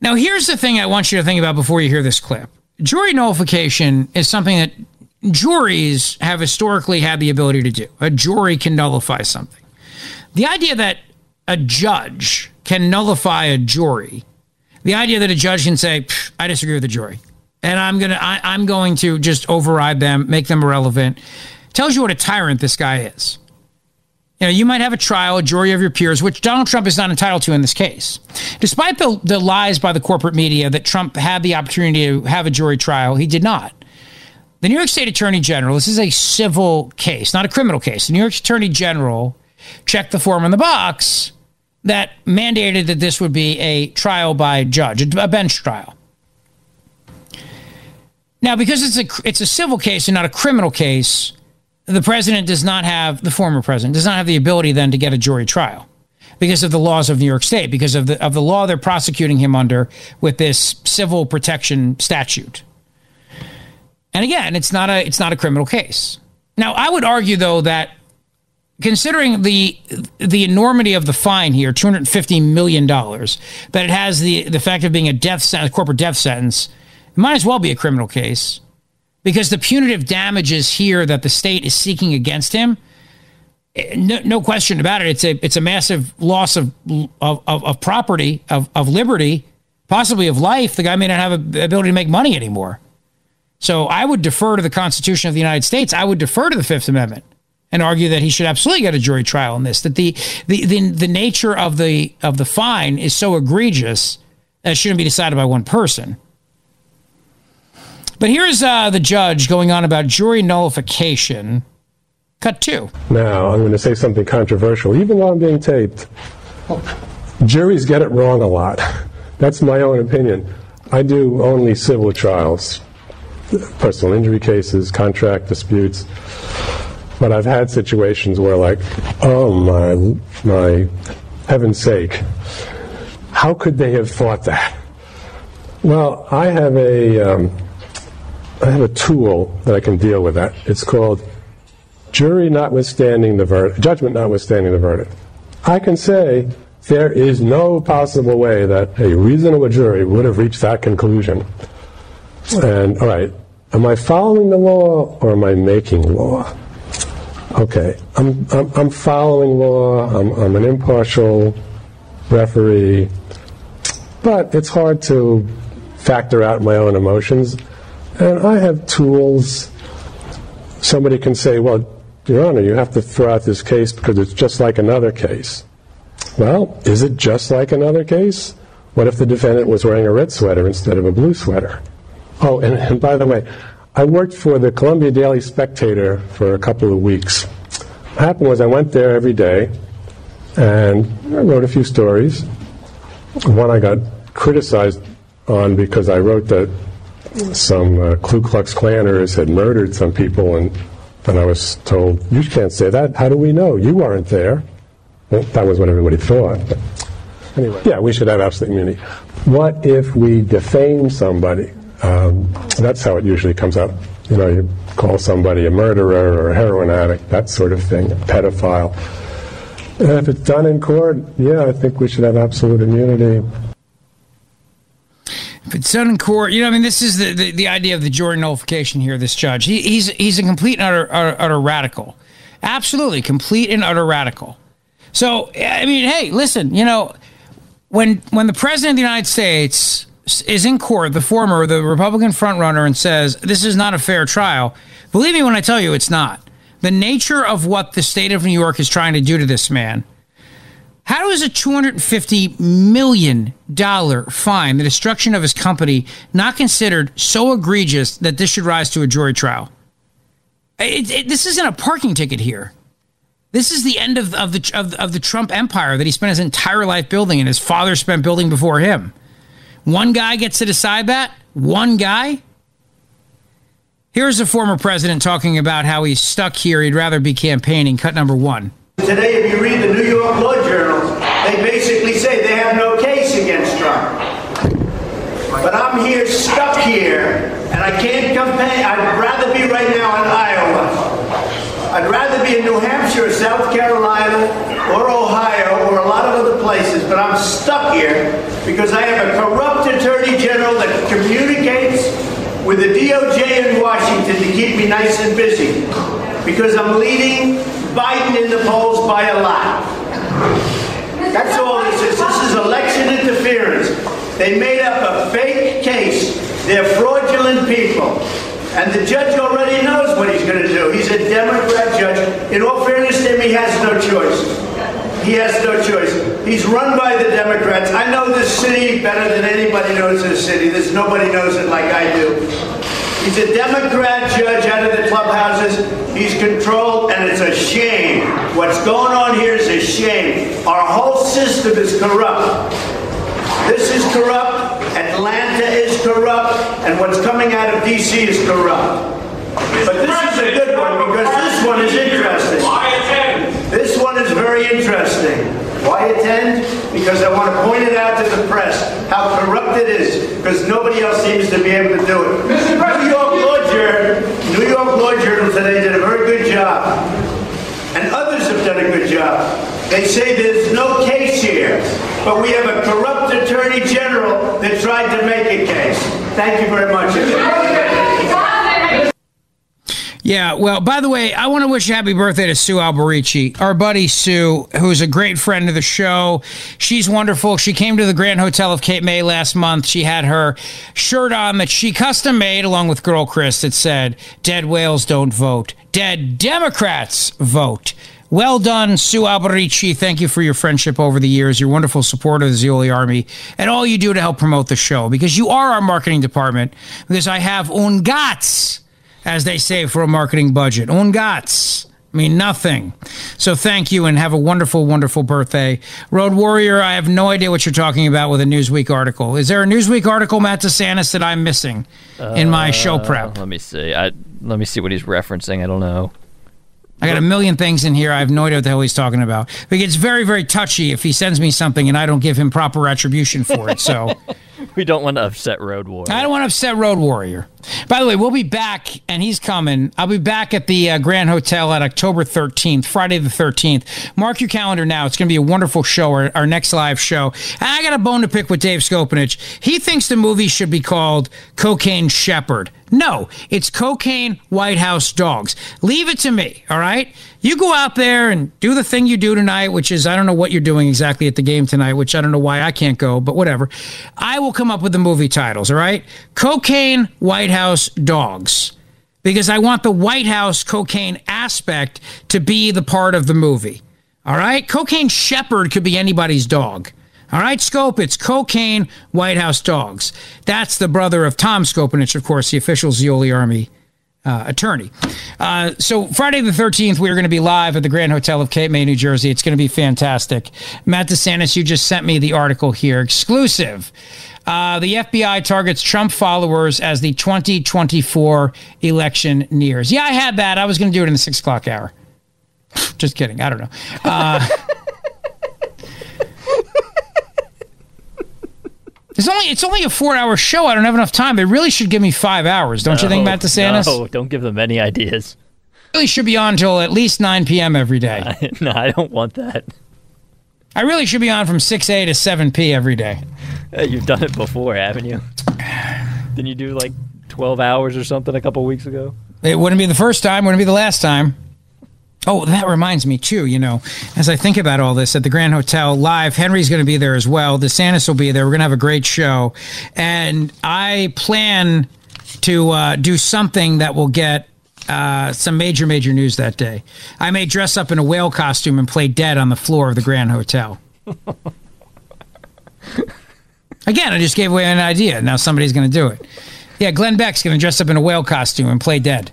Now, here's the thing I want you to think about before you hear this clip. Jury nullification is something that juries have historically had the ability to do. A jury can nullify something. The idea that a judge can nullify a jury, the idea that a judge can say, "I disagree with the jury," and I'm gonna, I'm going to just override them, make them irrelevant, tells you what a tyrant this guy is. You know, you might have a trial, a jury of your peers, which Donald Trump is not entitled to in this case. Despite the, the lies by the corporate media that Trump had the opportunity to have a jury trial, he did not. The New York State Attorney General, this is a civil case, not a criminal case. The New York Attorney General checked the form in the box that mandated that this would be a trial by judge, a bench trial. Now, because it's a it's a civil case and not a criminal case, the president does not have the former president does not have the ability then to get a jury trial because of the laws of New York State, because of the of the law they're prosecuting him under with this civil protection statute. And again, it's not a it's not a criminal case. Now, I would argue though that considering the the enormity of the fine here, two hundred fifty million dollars, that it has the the fact of being a death sentence, corporate death sentence, it might as well be a criminal case because the punitive damages here that the state is seeking against him. Eh, no, no question about it. It's a it's a massive loss of of, of, of property, of, of liberty, possibly of life. The guy may not have the ability to make money anymore. So I would defer to the Constitution of the United States. I would defer to the Fifth Amendment and argue that he should absolutely get a jury trial in this. That the the the, the nature of the of the fine is so egregious that it shouldn't be decided by one person. But here's uh, the judge going on about jury nullification. Cut two. Now, I'm going to say something controversial, even though I'm being taped. Juries get it wrong a lot. That's my own opinion. I do only civil trials, personal injury cases, contract disputes. But I've had situations where, like, oh my, my heaven's sake, how could they have thought that? Well, I have a, um, I have a tool that I can deal with that. It's called jury notwithstanding the verdict, judgment notwithstanding the verdict. I can say there is no possible way that a reasonable jury would have reached that conclusion. And all right, am I following the law or am I making law? Okay, I'm I'm, I'm following law. I'm, I'm an impartial referee, but it's hard to factor out my own emotions. And I have tools. Somebody can say, well, Your Honor, you have to throw out this case because it's just like another case. Well, is it just like another case? What if the defendant was wearing a red sweater instead of a blue sweater? Oh, and, and by the way, I worked for the Columbia Daily Spectator for a couple of weeks. What happened was I went there every day and I wrote a few stories. One I got criticized on because I wrote that some uh, Ku Klux Klanners had murdered some people, and, and I was told, You can't say that. How do we know? You weren't there. Well, that was what everybody thought. But anyway, yeah, we should have absolute immunity. What if we defame somebody? Um, that's how it usually comes up. You know, you call somebody a murderer or a heroin addict, that sort of thing, a pedophile. And if it's done in court, yeah, I think we should have absolute immunity. If it's done in court, you know, I mean, this is the, the, the idea of the jury nullification here. This judge, he, he's he's a complete and utter, utter, utter radical, absolutely complete and utter radical. So, I mean, hey, listen, you know, when when the president of the United States is in court, the former, the Republican frontrunner, and says this is not a fair trial, believe me when I tell you, it's not. The nature of what the state of New York is trying to do to this man. How is a $250 million fine, the destruction of his company, not considered so egregious that this should rise to a jury trial? It, it, this isn't a parking ticket here. This is the end of, of, the, of, of the Trump empire that he spent his entire life building and his father spent building before him. One guy gets to decide that? One guy? Here's a former president talking about how he's stuck here. He'd rather be campaigning. Cut number one. Today, if you read the New York law journals, they basically say they have no case against Trump. But I'm here, stuck here, and I can't campaign. I'd rather be right now in Iowa. I'd rather be in New Hampshire, South Carolina, or Ohio, or a lot of other places, but I'm stuck here because I have a corrupt attorney general that communicates with the DOJ in Washington to keep me nice and busy because I'm leading Biden in the polls by a lot. That's all this is. This is election interference. They made up a fake case. They're fraudulent people. And the judge already knows what he's going to do. He's a Democrat judge. In all fairness to him, he has no choice. He has no choice. He's run by the Democrats. I know this city better than anybody knows this city. There's nobody knows it like I do. He's a Democrat judge out of the clubhouses. He's controlled, and it's a shame. What's going on here is a shame. Our whole system is corrupt. This is corrupt. Atlanta is corrupt. And what's coming out of D.C. is corrupt. But this is a good one because this one is interesting. Very interesting. Why attend? Because I want to point it out to the press how corrupt it is, because nobody else seems to be able to do it. New York Law Journal, New York Law Journal today did a very good job, and others have done a good job. They say there's no case here, but we have a corrupt attorney general that tried to make a case. Thank you very much. Yeah, well, by the way, I want to wish a happy birthday to Sue Alberici, our buddy Sue, who's a great friend of the show. She's wonderful. She came to the Grand Hotel of Cape May last month. She had her shirt on that she custom made along with Girl Chris that said, Dead whales don't vote, dead Democrats vote. Well done, Sue Alberici. Thank you for your friendship over the years, your wonderful support of the Zeoli Army, and all you do to help promote the show because you are our marketing department. Because I have un gats as they say, for a marketing budget. Un gats. Mean, nothing. So thank you and have a wonderful, wonderful birthday. Road Warrior, I have no idea what you're talking about with a Newsweek article. Is there a Newsweek article, Matt DeSantis, that I'm missing in my show prep? Uh, Let me see. I, let me see what he's referencing. I don't know. I got a million things in here. I have no idea what the hell he's talking about. But it gets very, very touchy if he sends me something and I don't give him proper attribution for it. So we don't want to upset Road Warrior. I don't want to upset Road Warrior. By the way, we'll be back, and he's coming. I'll be back at the uh, Grand Hotel at October 13th, Friday the 13th. Mark your calendar now. It's going to be a wonderful show, our, our next live show. And I got a bone to pick with Dave Skopinich. He thinks the movie should be called Cocaine Shepherd. No, it's Cocaine White House Dogs. Leave it to me, all right? You go out there and do the thing you do tonight, which is I don't know what you're doing exactly at the game tonight, which I don't know why I can't go, but whatever. I will come up with the movie titles, all right? Cocaine White House Dogs. Because I want the White House cocaine aspect to be the part of the movie. All right? Cocaine Shepherd could be anybody's dog. All right, Scope, it's Cocaine White House Dogs. That's the brother of Tom Skopinich, of course, the official Zeoli Army uh, attorney. Uh, so Friday the 13th, we are going to be live at the Grand Hotel of Cape May, New Jersey. It's going to be fantastic. Matt DeSantis, you just sent me the article here, exclusive. Uh, the FBI targets Trump followers as the 2024 election nears. Yeah, I had that. I was going to do it in the six o'clock hour. Just kidding. I don't know. Uh, It's only it's only a four hour show. I don't have enough time. They really should give me five hours, don't you think, Matt DeSantis? No, don't give them any ideas. Really should be on until at least nine p.m. every day. no, I don't want that. I really should be on from 6A to 7P every day. You've done it before, haven't you? Didn't you do like 12 hours or something a couple weeks ago? It wouldn't be the first time, wouldn't be the last time. Oh, that reminds me too. You know, as I think about all this at the Grand Hotel live, Henry's going to be there as well. DeSantis will be there. We're going to have a great show, and I plan to uh, do something that will get uh, some major, major news that day. I may dress up in a whale costume and play dead on the floor of the Grand Hotel. Again, I just gave away an idea. Now somebody's going to do it. Yeah, Glenn Beck's going to dress up in a whale costume and play dead.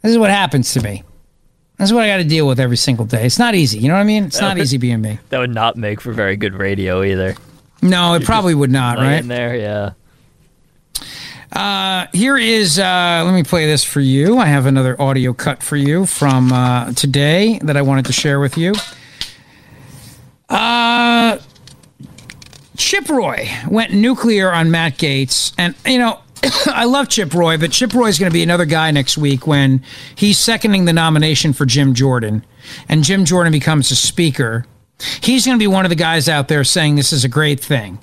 This is what happens to me. This is what I got to deal with every single day. It's not easy. You know what I mean? It's not easy being me. That would not make for very good radio either. No, it probably would not, right? In there, yeah. Uh, here is, uh, let me play this for you. I have another audio cut for you from uh, today that I wanted to share with you. Uh, Chip Roy went nuclear on Matt Gaetz. And, you know, I love Chip Roy, but Chip Roy is going to be another guy next week when he's seconding the nomination for Jim Jordan. And Jim Jordan becomes a speaker. He's going to be one of the guys out there saying this is a great thing.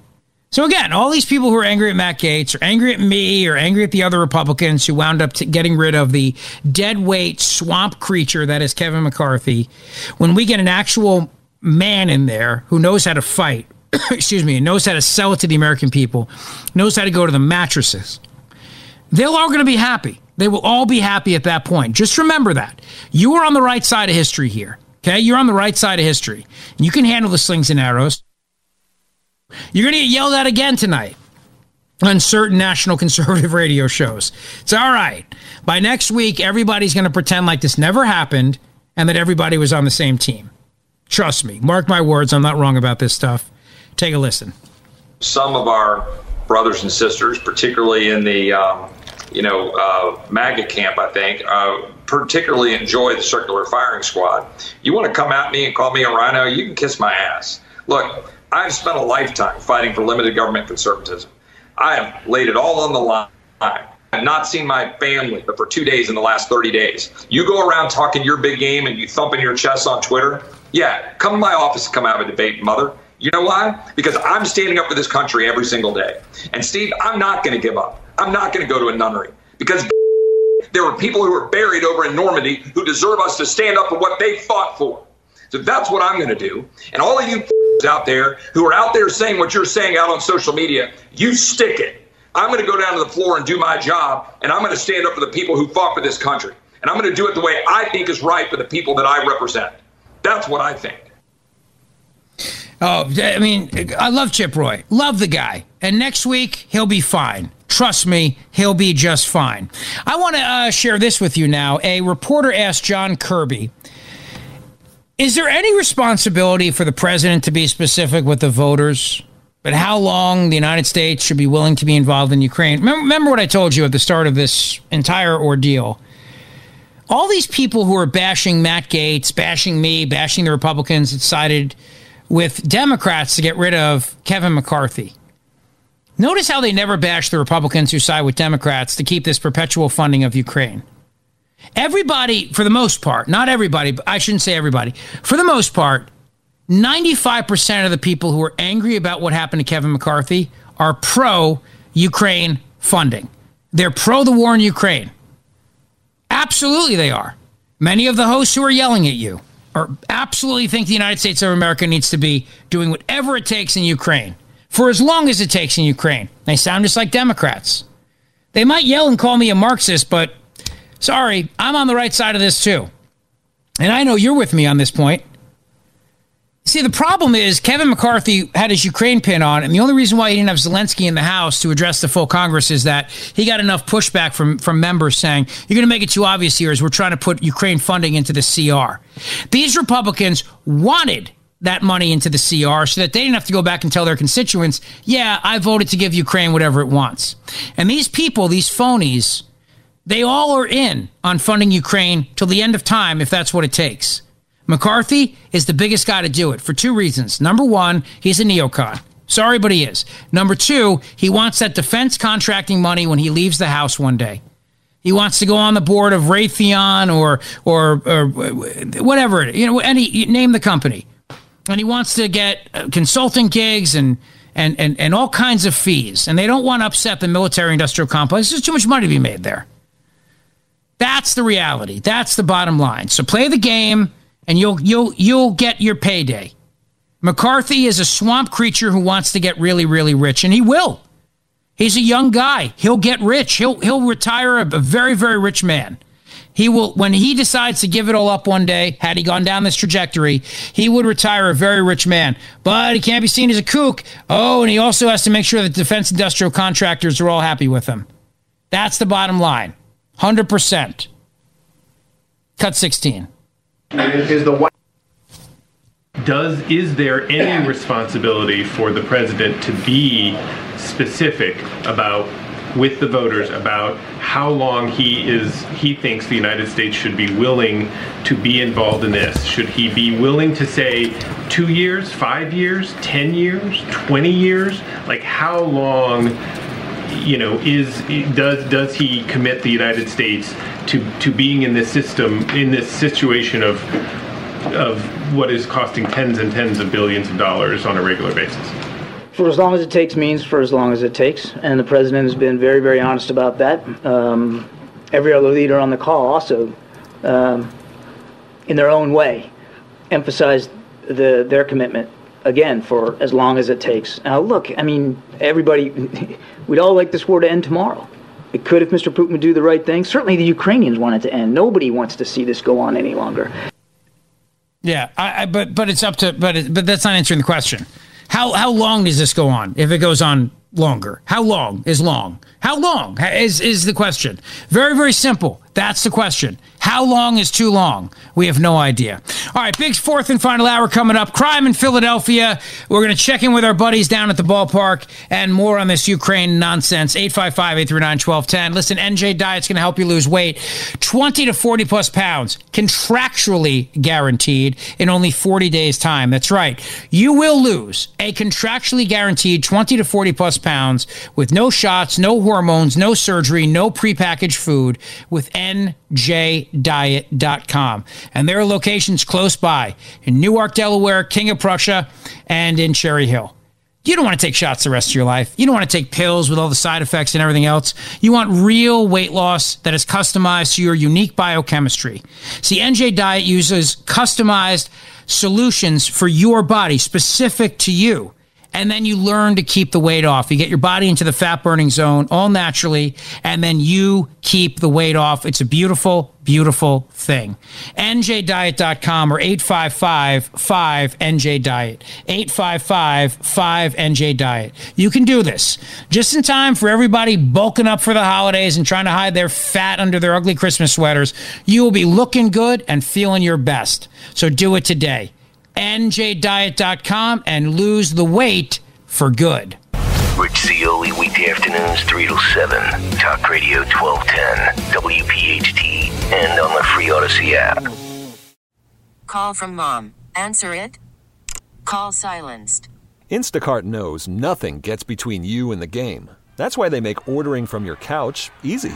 So again, all these people who are angry at Matt Gaetz, or angry at me, or angry at the other Republicans who wound up t- getting rid of the dead weight swamp creature that is Kevin McCarthy, when we get an actual man in there who knows how to fight, excuse me, and knows how to sell it to the American people, knows how to go to the mattresses, they're all going to be happy. They will all be happy at that point. Just remember that. You are on the right side of history here. Okay? You're on the right side of history. And you can handle the slings and arrows. You're going to get yelled at again tonight on certain national conservative radio shows. It's all right. By next week, everybody's going to pretend like this never happened and that everybody was on the same team. Trust me. Mark my words. I'm not wrong about this stuff. Take a listen. some of our brothers and sisters, particularly in the um, you know uh, MAGA camp, I think, uh, particularly enjoy the circular firing squad. You want to come at me and call me a RINO? You can kiss my ass. Look, I've spent a lifetime fighting for limited government conservatism. I have laid it all on the line. I've not seen my family but for two days in the last 30 days. You go around talking your big game and you thumping your chest on Twitter. Yeah, come to my office and come have a debate, mother. You know why? Because I'm standing up for this country every single day. And Steve, I'm not going to give up. I'm not going to go to a nunnery because there were people who were buried over in Normandy who deserve us to stand up for what they fought for. So that's what I'm going to do. And all of you out there who are out there saying what you're saying out on social media, you stick it. I'm going to go down to the floor and do my job, and I'm going to stand up for the people who fought for this country. And I'm going to do it the way I think is right for the people that I represent. That's what I think. Oh, I mean, I love Chip Roy. Love the guy. And next week, he'll be fine. Trust me, he'll be just fine. I want to uh, share this with you now. A reporter asked John Kirby Is there any responsibility for the president to be specific with the voters? But how long the United States should be willing to be involved in Ukraine? Remember, what I told you at the start of this entire ordeal? All these people who are bashing Matt Gaetz, bashing me, bashing the Republicans that sided with Democrats to get rid of Kevin McCarthy. Notice how they never bash the Republicans who side with Democrats to keep this perpetual funding of Ukraine. Everybody, for the most part, not everybody, but I shouldn't say everybody, for the most part, 95% of the people who are angry about what happened to Kevin McCarthy are pro Ukraine funding. They're pro the war in Ukraine. Absolutely, they are. Many of the hosts who are yelling at you are absolutely think the United States of America needs to be doing whatever it takes in Ukraine for as long as it takes in Ukraine. They sound just like Democrats. They might yell and call me a Marxist, but sorry, I'm on the right side of this too. And I know you're with me on this point. See, the problem is Kevin McCarthy had his Ukraine pin on, and the only reason why he didn't have Zelensky in the House to address the full Congress is that he got enough pushback from, from members saying, You're going to make it too obvious here as we're trying to put Ukraine funding into the CR. These Republicans wanted that money into the CR so that they didn't have to go back and tell their constituents, Yeah, I voted to give Ukraine whatever it wants. And these people, these phonies, they all are in on funding Ukraine till the end of time if that's what it takes. McCarthy is the biggest guy to do it for two reasons. Number one, he's a neocon. Sorry, but he is. Number two, he wants that defense contracting money when he leaves the House one day. He wants to go on the board of Raytheon or or, or whatever, you know, any name the company. and he wants to get uh, consulting gigs and and, and, and all kinds of fees. And they don't want to upset the military industrial complex. There's too much money to be made there. That's the reality. That's the bottom line. So play the game and you'll you'll you'll get your payday. McCarthy is a swamp creature who wants to get really, really rich, and he will. He's a young guy. He'll get rich. He'll he'll retire a, a very, very rich man. He will when he decides to give it all up one day, had he gone down this trajectory, he would retire a very rich man. But he can't be seen as a kook. Oh, and he also has to make sure that defense industrial contractors are all happy with him. That's the bottom line. 100%. Cut 16. Is the White does is there any responsibility for the president to be specific about with the voters about how long he is he thinks the United States should be willing to be involved in this. Should he be willing to say 2 years, 5 years, 10 years, 20 years? Like how long you know is does does he commit the United States to to being in this system in this situation of of what is costing tens and tens of billions of dollars on a regular basis? For as long as it takes means for as long as it takes, and the president has been very, very honest about that. Um, every other leader on the call also, um, in their own way, emphasized the, their commitment again for as long as it takes. Now, look, I mean, everybody, we'd all like this war to end tomorrow. It could if Mr. Putin would do the right thing. Certainly, the Ukrainians want it to end. Nobody wants to see this go on any longer. Yeah, I, I, but but it's up to but it, but that's not answering the question. How how long does this go on? If it goes on longer, how long is long? How long is is the question? Very very simple. That's the question. How long is too long? We have no idea. All right, big fourth and final hour coming up. Crime in Philadelphia. We're going to check in with our buddies down at the ballpark and more on this Ukraine nonsense. 855 839 1210. Listen, NJ Diet's going to help you lose weight 20 to 40 plus pounds, contractually guaranteed in only 40 days' time. That's right. You will lose a contractually guaranteed 20 to 40 plus pounds with no shots, no hormones, no surgery, no prepackaged food with njdiet.com. And there are locations close by in Newark, Delaware, King of Prussia, and in Cherry Hill. You don't want to take shots the rest of your life. You don't want to take pills with all the side effects and everything else. You want real weight loss that is customized to your unique biochemistry. See, NJ Diet uses customized solutions for your body, specific to you and then you learn to keep the weight off. You get your body into the fat burning zone all naturally, and then you keep the weight off. It's a beautiful, beautiful thing. NJDiet.com or 855 5 NJ Diet. 855 5 NJ Diet. You can do this just in time for everybody bulking up for the holidays and trying to hide their fat under their ugly Christmas sweaters. You will be looking good and feeling your best. So do it today njdiet.com and lose the weight for good. Rich Zeoli, weekday afternoons, 3 to 7. Talk Radio 1210, WPHT, and on the free Audacy app. Call from mom. Answer it. Call silenced. Instacart knows nothing gets between you and the game. That's why they make ordering from your couch easy.